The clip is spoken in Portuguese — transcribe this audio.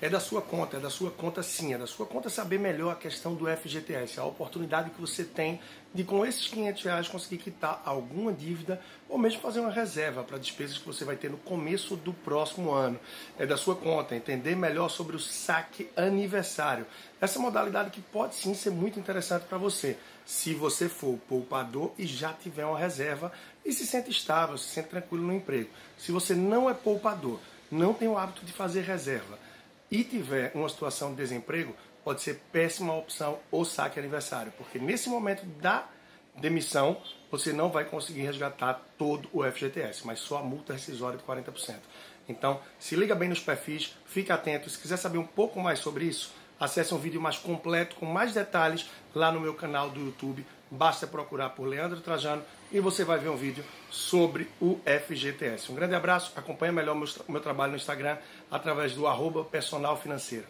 é da sua conta, é da sua conta sim, é da sua conta saber melhor a questão do FGTS, a oportunidade que você tem de com esses 500 reais conseguir quitar alguma dívida ou mesmo fazer uma reserva para despesas que você vai ter no começo do próximo ano. É da sua conta, entender melhor sobre o saque aniversário. Essa modalidade que pode sim ser muito interessante para você, se você for poupador e já tiver uma reserva e se sente estável, se sente tranquilo no emprego. Se você não é poupador, não tem o hábito de fazer reserva, e tiver uma situação de desemprego, pode ser péssima opção o saque aniversário, porque nesse momento da demissão você não vai conseguir resgatar todo o FGTS, mas só a multa rescisória de 40%. Então, se liga bem nos perfis, fique atento. Se quiser saber um pouco mais sobre isso, acesse um vídeo mais completo, com mais detalhes, lá no meu canal do YouTube. Basta procurar por Leandro Trajano e você vai ver um vídeo sobre o FGTS. Um grande abraço, acompanhe melhor o meu, meu trabalho no Instagram através do arroba personal financeiro.